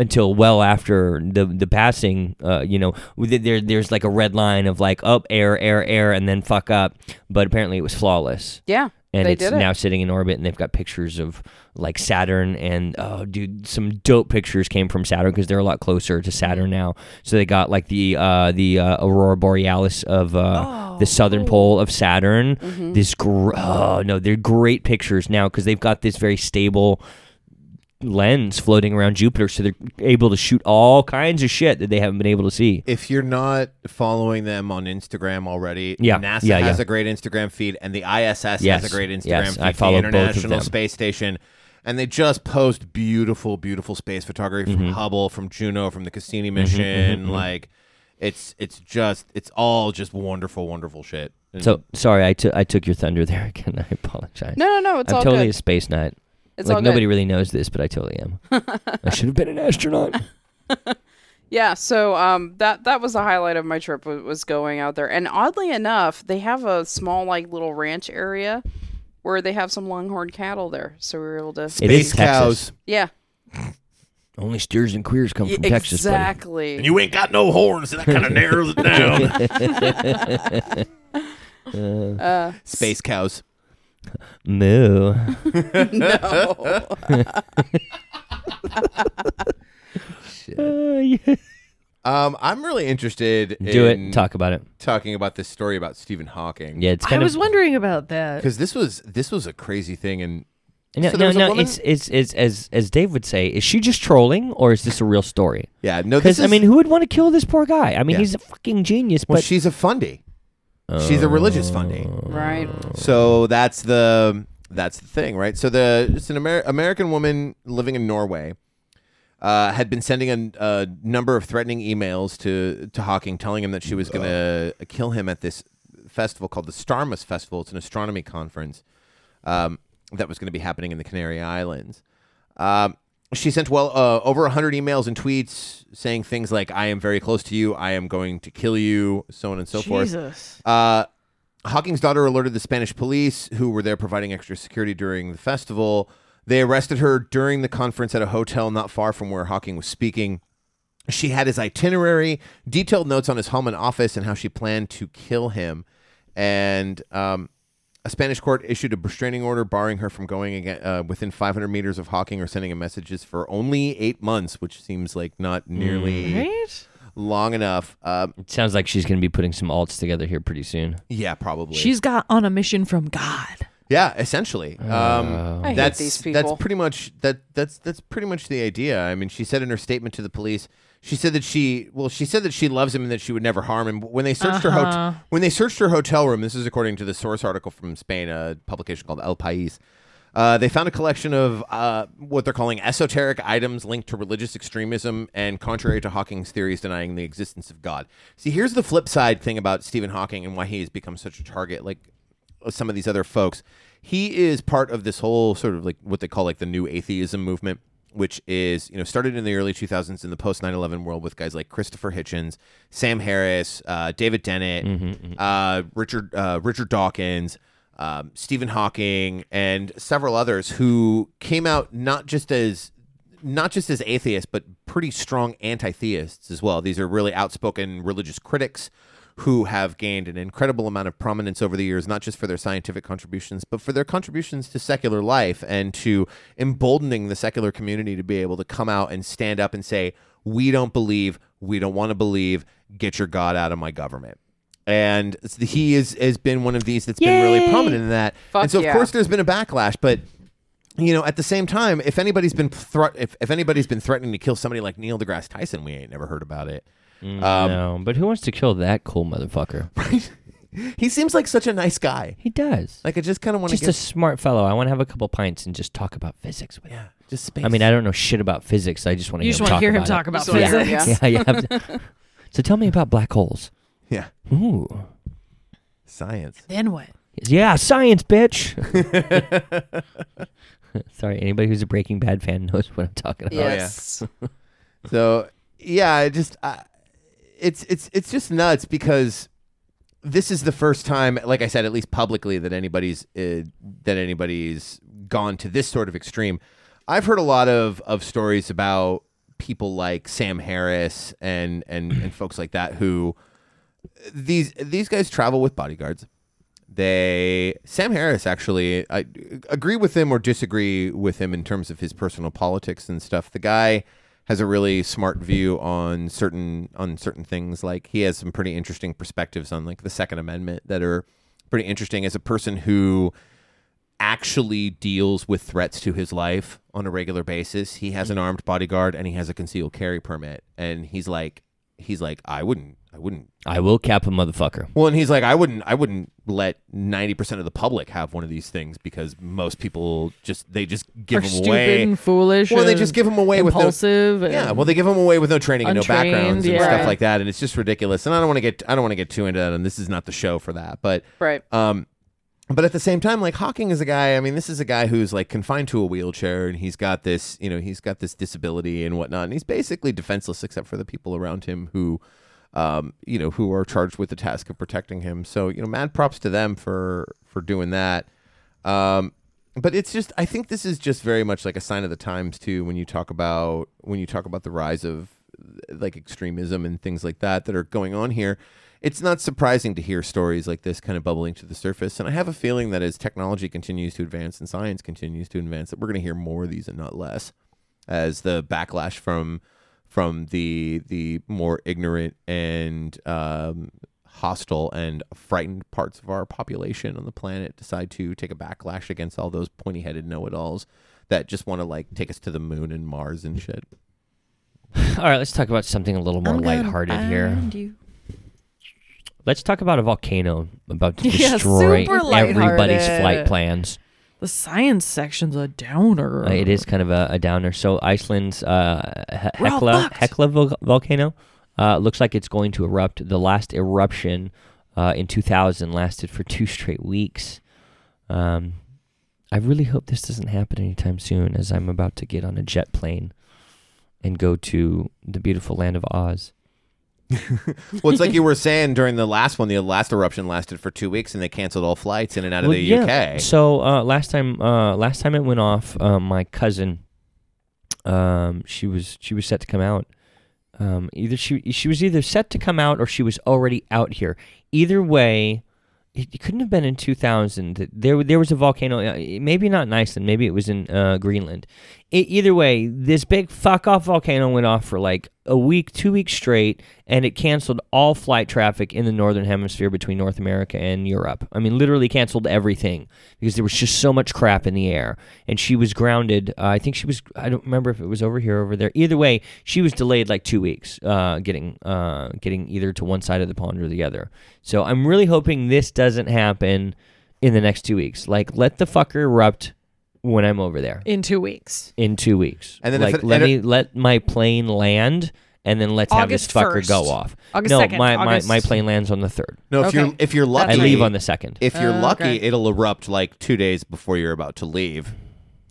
until well after the the passing. Uh, you know, there there's like a red line of like up air air air and then fuck up, but apparently it was flawless Yeah. and they it's did it. now sitting in orbit and they've got pictures of like Saturn and oh dude some dope pictures came from Saturn because they're a lot closer to Saturn now so they got like the uh the uh, aurora borealis of uh the southern pole of Saturn this gr- oh no they're great pictures now because they've got this very stable lens floating around Jupiter so they're able to shoot all kinds of shit that they haven't been able to see If you're not following them on Instagram already, Yeah, NASA yeah, has yeah. a great Instagram feed, and the ISS Yes, has a great Instagram yes, feed. I follow the both of International them. Space Station, and they just post beautiful, beautiful space photography Mm-hmm. from Hubble, from Juno, from the Cassini mm-hmm, mission. Mm-hmm, mm-hmm. Like, it's it's just it's all just wonderful, wonderful shit. And so sorry I took I took your thunder there again I apologize No, no, no. It's I'm all totally good. a space nut. It's like all nobody good. really knows this, but I totally am. I should have been an astronaut. Yeah, so um, that that was the highlight of my trip was, was going out there, and oddly enough, they have a small like little ranch area where they have some longhorn cattle there, so we were able to. It space cows. Texas. Yeah, Only steers and queers come y- from Texas, buddy. exactly. And you ain't got no horns, so that kind of narrows it down. uh, Space cows. Moo. no. Uh, yeah. Um, I'm really interested Do in it. Talk about it. talking about this story about Stephen Hawking. Yeah, it's I kind was wondering about that. because this was this was a crazy thing, and No, so there no, was a no. woman- It's, it's, it's as as Dave would say. Is she just trolling, or is this a real story? yeah, no, this Because I is- mean, who would want to kill this poor guy? I mean, Yeah. he's a fucking genius, well, but she's a fundy. She's a religious fundy. right. So that's the that's the thing, right? So the it's an Amer- American woman living in Norway uh, had been sending a, a number of threatening emails to to Hawking, telling him that she was going to kill him at this festival called the Starmus Festival. It's an astronomy conference um, that was going to be happening in the Canary Islands. Um, she sent well uh, over hundred emails and tweets saying things like "I am very close to you," "I am going to kill you," so on and so forth. Jesus. Uh, Hawking's daughter alerted the Spanish police, who were there providing extra security during the festival. They arrested her during the conference at a hotel not far from where Hawking was speaking. She had his itinerary, detailed notes on his home and office, and how she planned to kill him. And um, a Spanish court issued a restraining order barring her from going again, uh, within 500 meters of Hawking or sending him messages for only eight months, which seems like not nearly Right? long enough. Um, it sounds like she's going to be putting some alts together here pretty soon. yeah, probably. She's got on a mission from God. Yeah, essentially. Um, I hate that's these that's pretty much that that's that's pretty much the idea. I mean, she said in her statement to the police, she said that she well, she said that she loves him and that she would never harm him. But when they searched her Uh-huh. hotel, when they searched her hotel room, this is according to the source article from Spain, a publication called El País. Uh, they found a collection of uh, what they're calling esoteric items linked to religious extremism and contrary to Hawking's theories denying the existence of God. See, here's the flip side thing about Stephen Hawking and why he has become such a target. Like some of these other folks. He is part of this whole sort of like what they call like the new atheism movement, which is, you know, started in the early 2000s in the post 9 11 world with guys like Christopher Hitchens, Sam Harris, uh, David Dennett, uh, Richard, uh, Richard Dawkins. Um, Stephen Hawking and several others who came out not just as not just as atheists, but pretty strong anti-theists as well. These are really outspoken religious critics who have gained an incredible amount of prominence over the years, not just for their scientific contributions, but for their contributions to secular life and to emboldening the secular community to be able to come out and stand up and say, "We don't believe, we don't want to believe. Get your God out of my government." And he is has been one of these that's been really prominent in that. Fuck and so, of yeah. course, there's been a backlash, but you know, at the same time, if anybody's been thre- if, if anybody's been threatening to kill somebody like Neil deGrasse Tyson, we ain't never heard about it. Um, no, but who wants to kill that cool motherfucker? Right? He seems like such a nice guy. He does. Like I just kind of want to just a smart fellow. I want to have a couple pints and just talk about physics with him. yeah, just space. I mean, I don't know shit about physics. I just want to You hear just him want to talk hear him about talk it. about So, yeah, physics. yeah. yeah, you have so tell me about black holes. yeah, Ooh. science. Then what? Yeah, science, bitch. Sorry, anybody who's a Breaking Bad fan knows what I'm talking about. yeah. Yes. So yeah, I just I, it's it's it's just nuts because this is the first time, like I said, at least publicly, that anybody's uh, that anybody's gone to this sort of extreme. I've heard a lot of of stories about people like Sam Harris and and and folks like that who these these guys travel with bodyguards. They Sam Harris actually I agree with him or disagree with him in terms of his personal politics and stuff. The guy has a really smart view on certain on certain things. Like he has some pretty interesting perspectives on like the Second Amendment that are pretty interesting as a person who actually deals with threats to his life on a regular basis. He has an mm-hmm. armed bodyguard and he has a concealed carry permit. And he's like he's like, I wouldn't I wouldn't I will cap a motherfucker. well, and he's like, I wouldn't, I wouldn't let ninety percent of the public have one of these things because most people just they just give Are them stupid away. and foolish. Well, they just give them away with no, impulsive. and- yeah. Well, they give them away with no training and no backgrounds and yeah. stuff like that, and it's just ridiculous. And I don't want to get, I don't want to get too into that. And this is not the show for that, but Right. um, but at the same time, like Hawking is a guy. I mean, this is a guy who's like confined to a wheelchair, and he's got this, you know, he's got this disability and whatnot, and he's basically defenseless except for the people around him who, um, you know, who are charged with the task of protecting him. So, you know, mad props to them for for doing that. Um, but it's just, I think this is just very much like a sign of the times too. When you talk about when you talk about the rise of like extremism and things like that that are going on here it's not surprising to hear stories like this kind of bubbling to the surface. And I have a feeling that as technology continues to advance and science continues to advance, that we're going to hear more of these and not less. As the backlash from from the the more ignorant and um, hostile and frightened parts of our population on the planet decide to take a backlash against all those pointy headed know it alls that just want to like take us to the moon and Mars and shit. All right, let's talk about something a little more lighthearted here. Let's talk about a volcano about to Yeah, destroy super everybody's flight plans. The science section's a downer. Uh, it is kind of a, a downer. So Iceland's uh, He- Hekla. Hekla vol- volcano uh, looks like it's going to erupt. The last eruption uh, in 2000 lasted for two straight weeks. Um, I really hope this doesn't happen anytime soon, as I'm about to get on a jet plane and go to the beautiful land of Oz. Well, it's like you were saying during the last one. The last eruption lasted for two weeks, and they canceled all flights in and out of Well, the yeah. UK. So uh, last time, uh, last time it went off, uh, my cousin, um, she was she was set to come out. Um, either she she was either set to come out or she was already out here. Either way, it, it couldn't have been in 2000. There there was a volcano. uh, Maybe not in Iceland. Maybe it was in uh, Greenland. E either way, this big fuck off volcano went off for like a week, two weeks straight, and it canceled all flight traffic in the northern hemisphere between North America and Europe. I mean, literally canceled everything because there was just so much crap in the air. And she was grounded. Uh, I think she was. I don't remember if it was over here or over there. Either way, she was delayed like two weeks, uh, getting uh, getting either to one side of the pond or the other. So I'm really hoping this doesn't happen in the next two weeks. Like, let the fucker erupt when I'm over there in two weeks. in two weeks. And then if like it- let and me it- let my plane land, and then let's have this August fucker go off. August no, 2nd, my, my August- my plane lands on the third. no, if Okay. you're if you're lucky, I leave on the second. If you're Oh, lucky, okay. it'll erupt like two days before you're about to leave.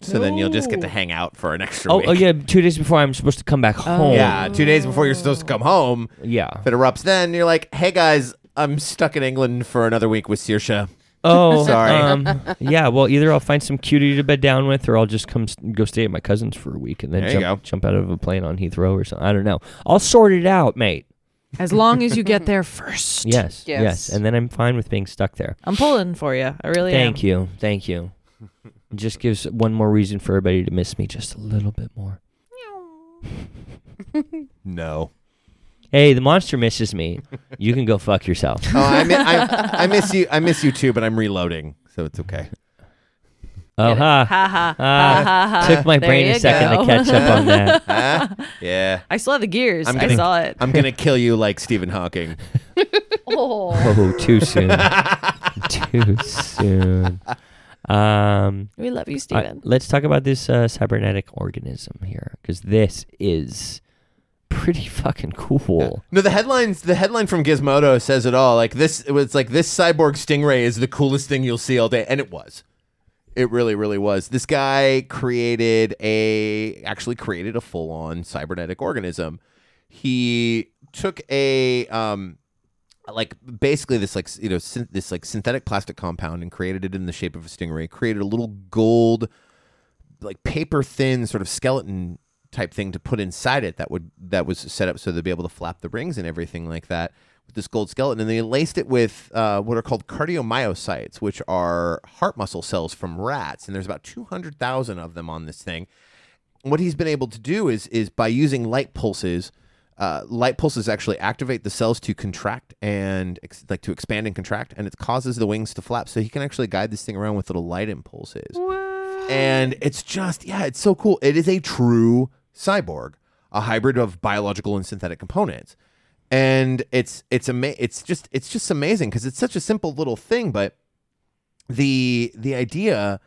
So then you'll just get to Ooh. hang out for an extra oh, oh week. oh yeah, two days before I'm supposed to come back oh. home. Yeah, two days before you're supposed to come home. yeah. If it erupts, then you're like, "Hey guys, I'm stuck in England for another week with Saoirse." Oh, Sorry. Um, yeah. Well, either I'll find some cutie to bed down with, or I'll just come s- go stay at my cousin's for a week and then There you jump, go. jump out of a plane on Heathrow or something. I don't know. I'll sort it out, mate. As long as you get there first. Yes, Yes. yes, and then I'm fine with being stuck there. I'm pulling for you. I really am. Thank you, thank you. It just gives one more reason for everybody to miss me just a little bit more. No. Hey, the monster misses me. You can go fuck yourself. Oh, I, mi- I, I miss you. I miss you too, but I'm reloading, so it's okay. Oh, ha. Ha ha. Ah, ha, ha, ha. Took my There brain a you second go. to catch up on that. Huh? Yeah. I saw the gears. I'm I gonna- saw it. I'm gonna kill you like Stephen Hawking. oh. Oh, too soon. too soon. Um, We love you, all Steven. let's talk about this uh, cybernetic organism here, because this is pretty fucking cool. No, the headlines. The headline from Gizmodo says it all. Like this, it was like this cyborg stingray is the coolest thing you'll see all day, and it was. It really, really was. This guy created a actually created a full on cybernetic organism. He took a um like basically this like you know syn- this like synthetic plastic compound and created it in the shape of a stingray. Created a little gold like paper thin sort of skeleton type thing to put inside it that would that was set up so they'd be able to flap the rings and everything like that with this gold skeleton. And they laced it with uh, what are called cardiomyocytes which are heart muscle cells from rats. And there's about 200,000 of them on this thing. What he's been able to do is is by using light pulses uh, light pulses actually activate the cells to contract and ex- like to expand and contract and it causes the wings to flap. So he can actually guide this thing around with little light impulses. And it's just yeah it's so cool. It is a true cyborg a hybrid of biological and synthetic components and it's it's ama- it's just it's just amazing because it's such a simple little thing but the the idea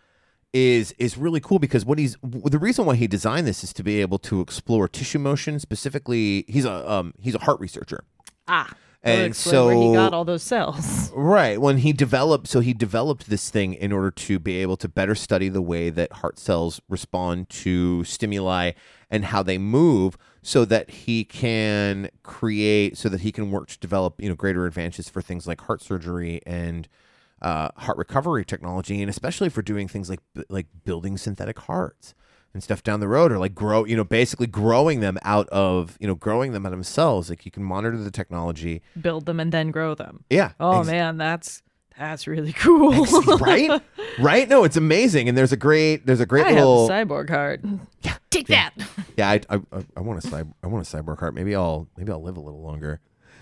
is is really cool because what he's the reason why he designed this is to be able to explore tissue motion specifically he's a um he's a heart researcher Ah. And so where he got all those cells. Right. When he developed, so he developed this thing in order to be able to better study the way that heart cells respond to stimuli and how they move so that he can create, so that he can work to develop, you know, greater advances for things like heart surgery and uh, heart recovery technology, and especially for doing things like like building synthetic hearts and stuff down the road, or like grow, you know, basically growing them out of, you know, growing them out of cells. Like you can monitor the technology. Build them and then grow them. Yeah. Oh ex- man, that's that's really cool. Right? Right? No, it's amazing. And there's a great there's a great I have little a cyborg heart. Yeah take that. Yeah, I I, I- want a cyber I want a cyborg heart. Maybe I'll maybe I'll live a little longer.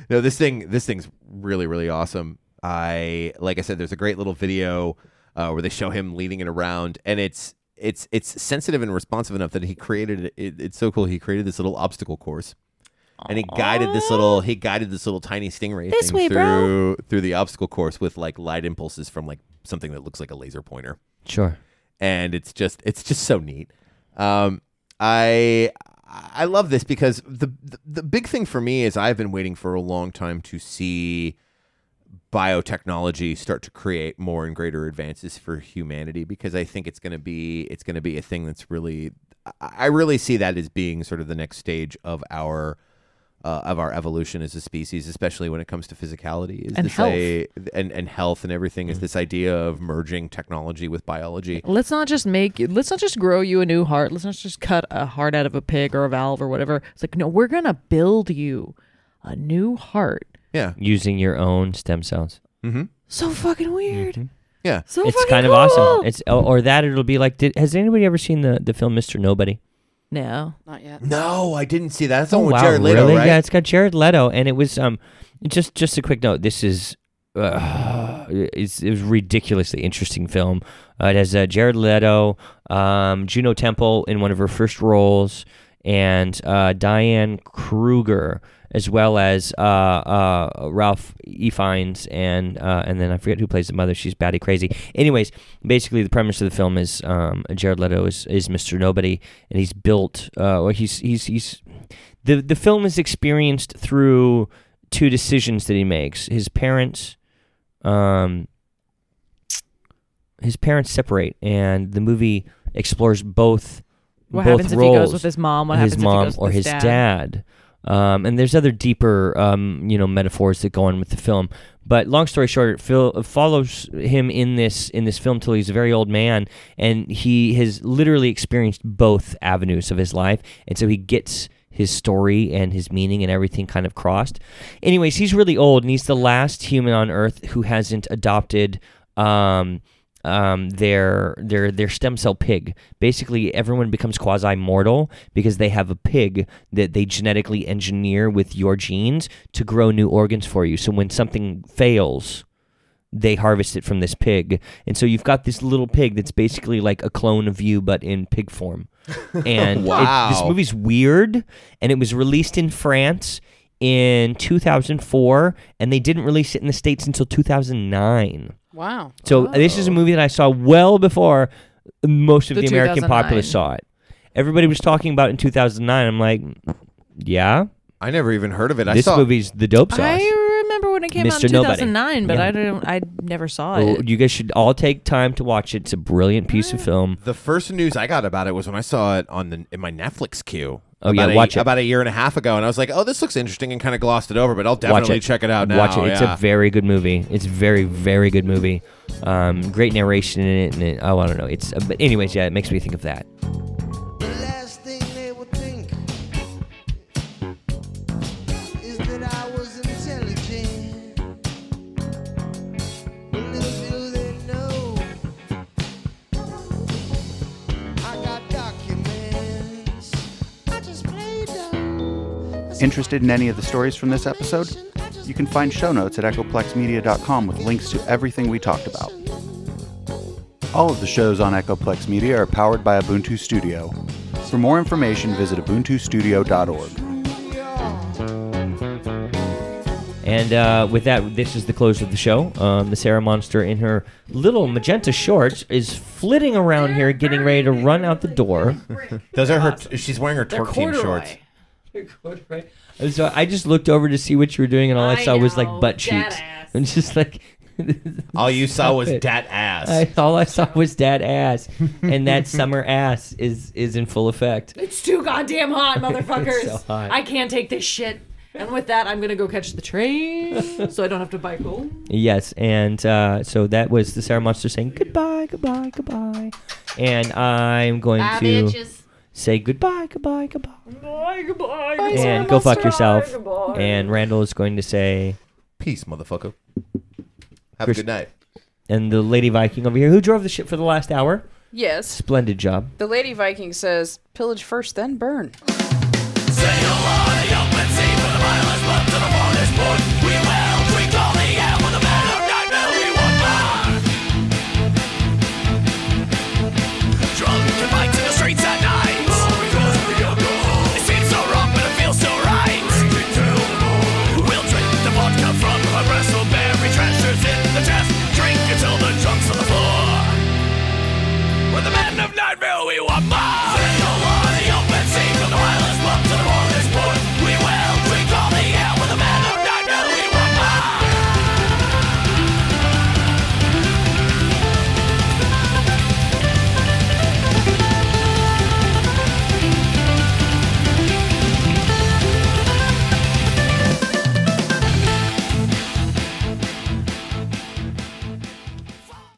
No, this thing this thing's really really awesome. I like I said there's a great little video uh, where they show him leading it around and it's it's it's sensitive and responsive enough that he created it, it's so cool he created this little obstacle course. And he guided this little he guided this little tiny stingray This thing way, bro. through through the obstacle course with like light impulses from like something that looks like a laser pointer Sure. and it's just it's just so neat. Um, I I love this because the, the the big thing for me is I've been waiting for a long time to see biotechnology start to create more and greater advances for humanity because I think it's going to be it's going to be a thing that's really I really see that as being sort of the next stage of our uh, of our evolution as a species, especially when it comes to physicality, is And this a, and and health and everything. Is this idea of merging technology with biology? Let's not just make let's not just grow you a new heart. Let's not just cut a heart out of a pig or a valve or whatever. It's like, no, we're gonna build you a new heart. Yeah, Using your own stem cells. mm-hmm. So fucking weird. yeah. So it's fucking kind of awesome. It's or, or that it'll be like. Did, has anybody ever seen the the film Mr. Nobody? No. Not yet. No, I didn't see that. That's the one with Oh, wow, Jared Leto, really? right? Yeah, it's got Jared Leto, and it was um, just just a quick note. This is uh, it's it was a ridiculously interesting film. Uh, it has uh, Jared Leto, um, Juno Temple in one of her first roles, and uh, Diane Kruger, as well as uh, uh, Ralph E. Fiennes, and uh, and then I forget who plays the mother. She's batty crazy. Anyways, basically the premise of the film is um, Jared Leto is, is Mr. Nobody, and he's built. Uh, well, he's he's he's the the film is experienced through two decisions that he makes. His parents, um, his parents separate, and the movie explores both. What both happens if roles he goes with his mom? What his happens mom if he goes or with his his dad. Um, and there's other deeper, um, you know, metaphors that go on with the film. But long story short, fil- it follows him in this in this film till he's a very old man, and he has literally experienced both avenues of his life, and so he gets his story and his meaning and everything kind of crossed. Anyways, he's really old, and he's the last human on Earth who hasn't adopted. Um, um, their their their stem cell pig. Basically, everyone becomes quasi mortal because they have a pig that they genetically engineer with your genes to grow new organs for you. So when something fails, they harvest it from this pig, and so you've got this little pig that's basically like a clone of you but in pig form. And it- Wow. this movie's weird, and it was released in France in 2004, and they didn't release it in the states until 2009. Wow. So uh, this is a movie that I saw well before most of the, The American populace saw it. Everybody was talking about it in 2009. I'm like, yeah, I never even heard of it. I this saw movie's the dope sauce. I remember when it came out Mr. in Nobody. 2009, but Yeah. I don't. I never saw Oh, it. you guys should all take time to watch it. It's a brilliant piece of mm. film. The first news I got about it was when I saw it on the in my Netflix queue. Oh, yeah, about a- watch it. about a year and a half ago, and I was like, "Oh, this looks interesting," and kind of glossed it over. But I'll definitely it. check it out now. Watch it. It's yeah. a very good movie. It's very, very good movie. Um, great narration in it, and it, oh, I don't know. It's uh, but anyways, yeah, it makes me think of that. Interested in any of the stories from this episode? You can find show notes at echoplexmedia.com with links to everything we talked about. All of the shows on Echoplex Media are powered by Ubuntu Studio. For more information, visit ubuntustudio.org. And uh, with that, this is the close of the show. Um, the Sarah Monster, in her little magenta shorts, is flitting around here, getting ready to run out the door. Those are her. she's wearing her twerk team shorts. And so I just looked over to see what you were doing, and all I, I saw was like butt cheeks, ass. and just like All you saw was Stop it. dat ass. I, all I saw was dad ass, and that summer ass is is in full effect. It's too goddamn hot, motherfuckers. so hot. I can't take this shit. And with that, I'm gonna go catch the train, so I don't have to bike home. Yes, and uh, so that was the Sarah Monster saying goodbye, goodbye, goodbye, and I'm going Bye, to bitches. Say goodbye, goodbye, goodbye, Goodbye, goodbye. and go fuck yourself. And Randall is going to say, Peace, motherfucker. Have Chris- a good night. and the Lady Viking over here, who drove the ship for the last hour, Yes. splendid job. The Lady Viking says, pillage first, then burn. Say hello